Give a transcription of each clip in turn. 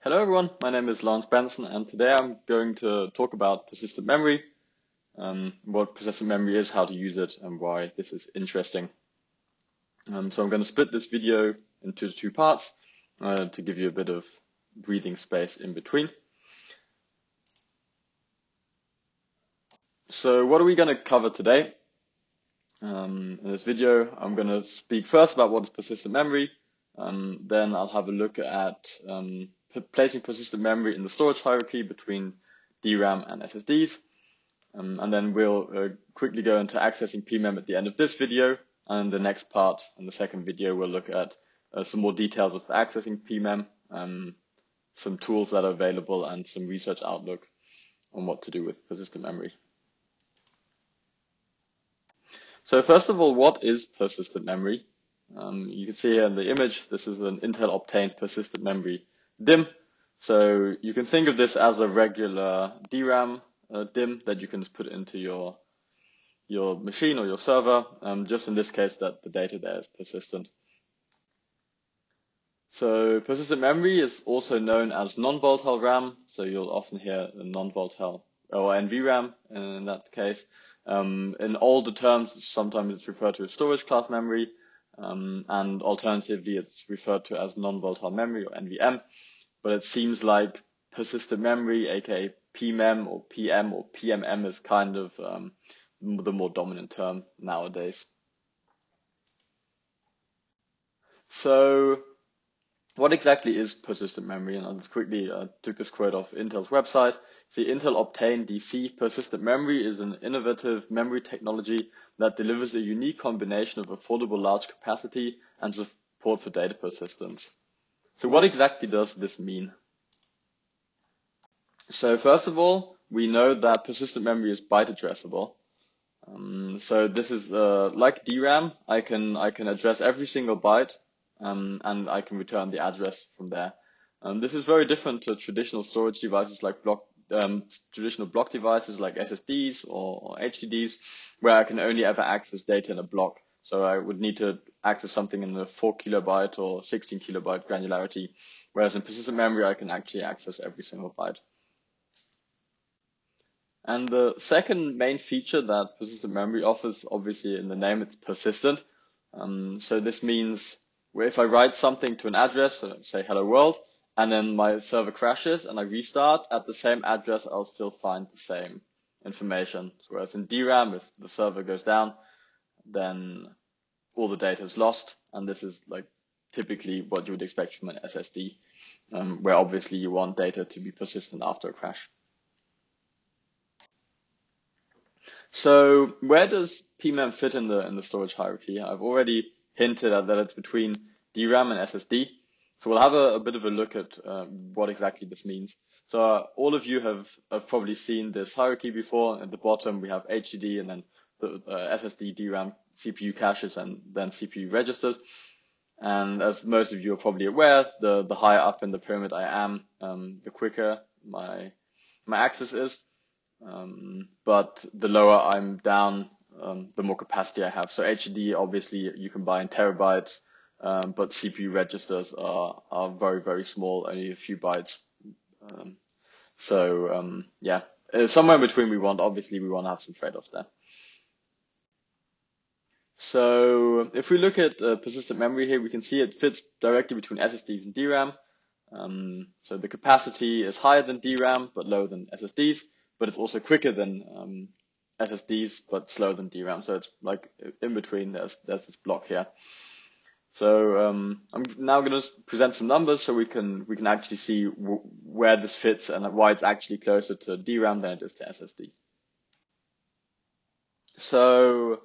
Hello everyone, my name is Lawrence Benson and today I'm going to talk about persistent memory, um, what persistent memory is, how to use it and why this is interesting. Um, so I'm going to split this video into two parts uh, to give you a bit of breathing space in between. So what are we going to cover today? Um, in this video, I'm going to speak first about what is persistent memory, um, then I'll have a look at um, placing persistent memory in the storage hierarchy between DRAM and SSDs. Um, and then we'll uh, quickly go into accessing PMEM at the end of this video. And the next part, in the second video, we'll look at uh, some more details of accessing PMEM, um, some tools that are available, and some research outlook on what to do with persistent memory. So first of all, what is persistent memory? Um, you can see here in the image, this is an Intel Optane persistent memory DIMM. So you can think of this as a regular DRAM uh, DIMM that you can put into your your machine or your server, um, just in this case that the data there is persistent. So persistent memory is also known as non-volatile RAM. So you'll often hear non-volatile or NVRAM in that case. Um, in older terms, sometimes it's referred to as storage class memory. Um, and alternatively, it's referred to as non-volatile memory or NVM. But it seems like persistent memory, aka PMEM or PM or PMM, is kind of um, the more dominant term nowadays. So what exactly is persistent memory? And I'll just quickly uh, took this quote off Intel's website. The Intel Optane DC persistent memory is an innovative memory technology that delivers a unique combination of affordable large capacity and support for data persistence. So what exactly does this mean? So first of all, we know that persistent memory is byte addressable. Um, so this is uh, like DRAM. I can I can address every single byte um, and I can return the address from there. Um, this is very different to traditional storage devices like block, um, traditional block devices like SSDs or, or, HDDs, where I can only ever access data in a block. So I would need to access something in the 4 kilobyte or 16 kilobyte granularity, whereas in persistent memory, I can actually access every single byte. And the second main feature that persistent memory offers, obviously in the name, it's persistent. Um, so this means where if I write something to an address, so say hello world, and then my server crashes and I restart at the same address, I'll still find the same information. Whereas in DRAM, if the server goes down, then all the data is lost. And this is like typically what you would expect from an SSD, um, where obviously you want data to be persistent after a crash. So where does PMEM fit in the in the storage hierarchy? I've already hinted at that it's between DRAM and SSD. So we'll have a, a bit of a look at um, what exactly this means. So uh, all of you have, have probably seen this hierarchy before. At the bottom, we have HDD and then the uh, SSD, DRAM, CPU caches, and then CPU registers. And as most of you are probably aware, the, the higher up in the pyramid I am, um, the quicker my, my access is. Um, but the lower I'm down, um, the more capacity I have. So HDD, obviously, you can buy in terabytes, um, but CPU registers are, are very, very small, only a few bytes. Um, so, um, yeah, uh, somewhere in between we want, obviously, we want to have some trade-offs there. So if we look at uh, persistent memory here, we can see it fits directly between SSDs and DRAM. Um, so the capacity is higher than DRAM, but lower than SSDs, but it's also quicker than um, SSDs, but slower than DRAM. So it's like in between. There's there's this block here. So um, I'm now going to present some numbers so we can we can actually see where this fits and why it's actually closer to DRAM than it is to SSD. So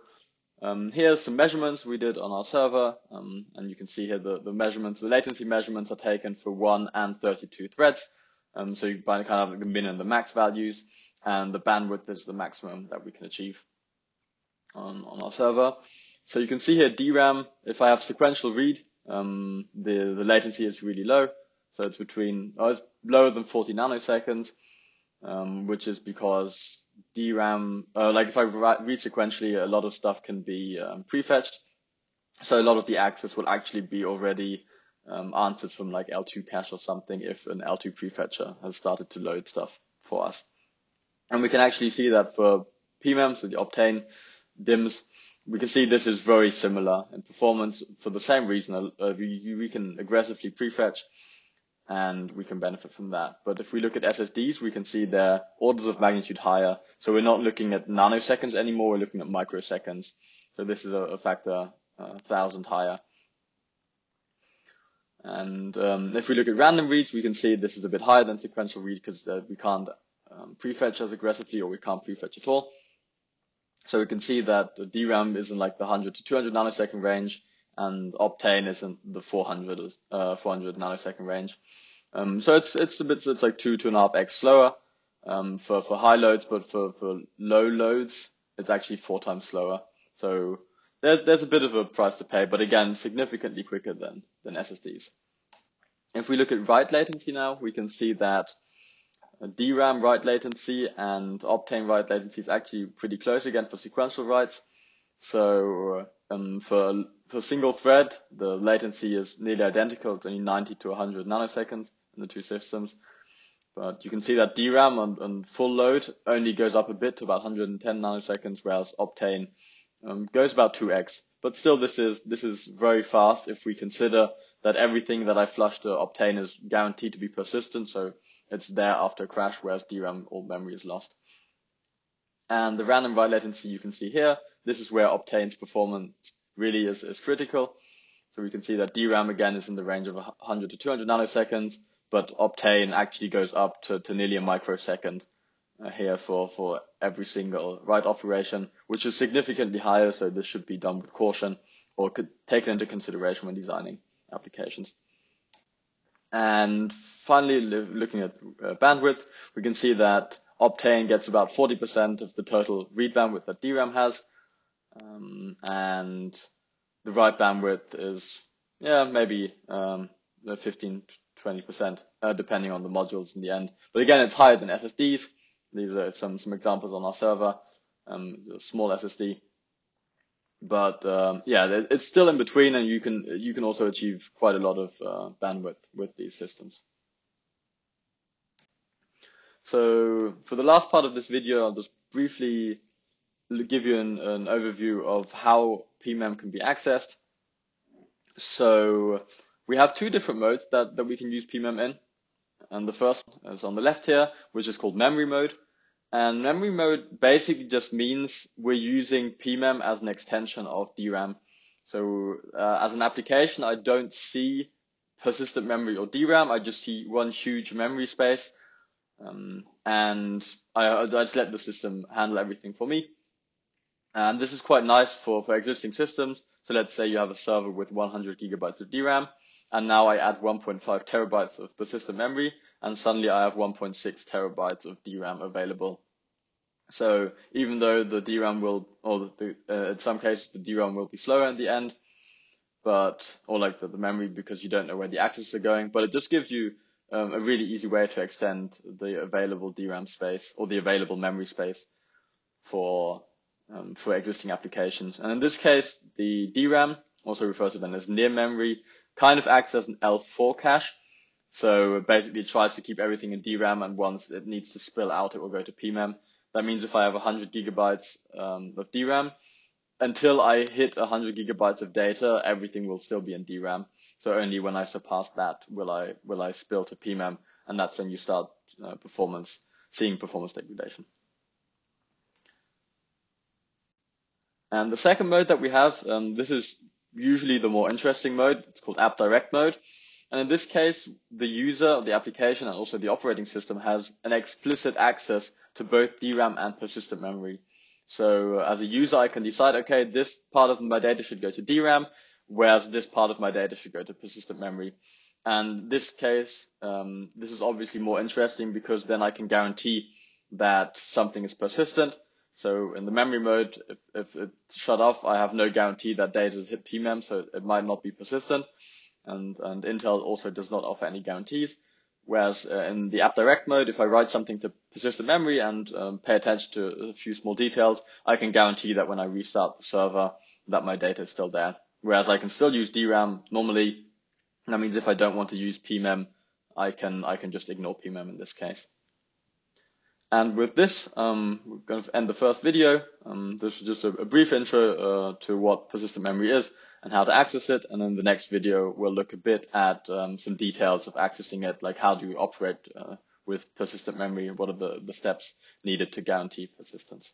um, here's some measurements we did on our server, um, and you can see here the, the measurements, the latency measurements are taken for 1 and 32 threads. Um, so you kind of the min and the max values and the bandwidth is the maximum that we can achieve on, on our server. So you can see here DRAM, if I have sequential read, um, the, the latency is really low. So it's between, oh, it's lower than 40 nanoseconds, um, which is because DRAM, uh, like if I read sequentially, a lot of stuff can be um, prefetched. So a lot of the access will actually be already um, answered from like L2 cache or something if an L2 prefetcher has started to load stuff for us. And we can actually see that for PMEMs, with the Optane DIMMs, we can see this is very similar in performance for the same reason. Uh, we, we can aggressively prefetch and we can benefit from that. But if we look at SSDs, we can see they're orders of magnitude higher. So we're not looking at nanoseconds anymore, we're looking at microseconds. So this is a, a factor a thousand higher. And um, if we look at random reads, we can see this is a bit higher than sequential read because uh, we can't um, prefetch as aggressively or we can't prefetch at all. So we can see that the DRAM is in like the 100 to 200 nanosecond range and Optane is in the 400, uh, 400 nanosecond range. Um, so it's, it's a bit, it's like two, two and a half X slower, um, for, for high loads, but for, for low loads, it's actually four times slower. So there's, there's a bit of a price to pay, but again, significantly quicker than, than SSDs. If we look at write latency now, we can see that DRAM write latency and Optane write latency is actually pretty close again for sequential writes. So um, for for single thread, the latency is nearly identical. It's only 90 to 100 nanoseconds in the two systems. But you can see that DRAM on, on full load only goes up a bit to about 110 nanoseconds, whereas Optane um, goes about 2x. But still, this is this is very fast if we consider that everything that I flush to Optane is guaranteed to be persistent. So it's there after a crash, whereas DRAM all memory is lost. And the random write latency you can see here, this is where Optane's performance really is, is critical. So we can see that DRAM again is in the range of 100 to 200 nanoseconds, but Optane actually goes up to, to nearly a microsecond here for, for every single write operation, which is significantly higher. So this should be done with caution or could taken into consideration when designing applications. And finally, looking at uh, bandwidth, we can see that Optane gets about 40% of the total read bandwidth that DRAM has. Um, and the write bandwidth is, yeah, maybe um, 15, 20%, uh, depending on the modules in the end. But again, it's higher than SSDs. These are some, some examples on our server, um, small SSD. But um, yeah, it's still in between, and you can you can also achieve quite a lot of uh, bandwidth with these systems. So for the last part of this video, I'll just briefly give you an, an overview of how PMEM can be accessed. So we have two different modes that, that we can use PMEM in. And the first is on the left here, which is called memory mode. And memory mode basically just means we're using PMEM as an extension of DRAM. So uh, as an application, I don't see persistent memory or DRAM. I just see one huge memory space. Um, and I, I just let the system handle everything for me. And this is quite nice for, for existing systems. So let's say you have a server with 100 gigabytes of DRAM, and now I add 1.5 terabytes of persistent memory, and suddenly I have 1.6 terabytes of DRAM available. So even though the DRAM will, or the, uh, in some cases the DRAM will be slower in the end, but, or like the, the memory because you don't know where the accesses are going, but it just gives you um, a really easy way to extend the available DRAM space or the available memory space for, um, for existing applications. And in this case, the DRAM, also referred to then as near memory, kind of acts as an L4 cache. So basically it tries to keep everything in DRAM and once it needs to spill out, it will go to PMEM. That means if I have 100 gigabytes um, of DRAM, until I hit 100 gigabytes of data, everything will still be in DRAM. So only when I surpass that will I will I spill to PMEM, and that's when you start uh, performance seeing performance degradation. And the second mode that we have, um, this is usually the more interesting mode. It's called App Direct mode. And in this case, the user the application and also the operating system has an explicit access to both DRAM and persistent memory. So as a user, I can decide, okay, this part of my data should go to DRAM, whereas this part of my data should go to persistent memory. And this case, um, this is obviously more interesting because then I can guarantee that something is persistent. So in the memory mode, if, if it's shut off, I have no guarantee that data has hit PMEM, so it might not be persistent. And, and Intel also does not offer any guarantees. Whereas uh, in the app direct mode, if I write something to persistent memory and um, pay attention to a few small details, I can guarantee that when I restart the server, that my data is still there. Whereas I can still use DRAM normally, That means if I don't want to use pmem, I can I can just ignore pmem in this case. And with this, um, we're going to end the first video. Um, this was just a, a brief intro uh, to what persistent memory is and how to access it. And in the next video, we'll look a bit at um, some details of accessing it, like how do you operate uh, with persistent memory, what are the, the steps needed to guarantee persistence.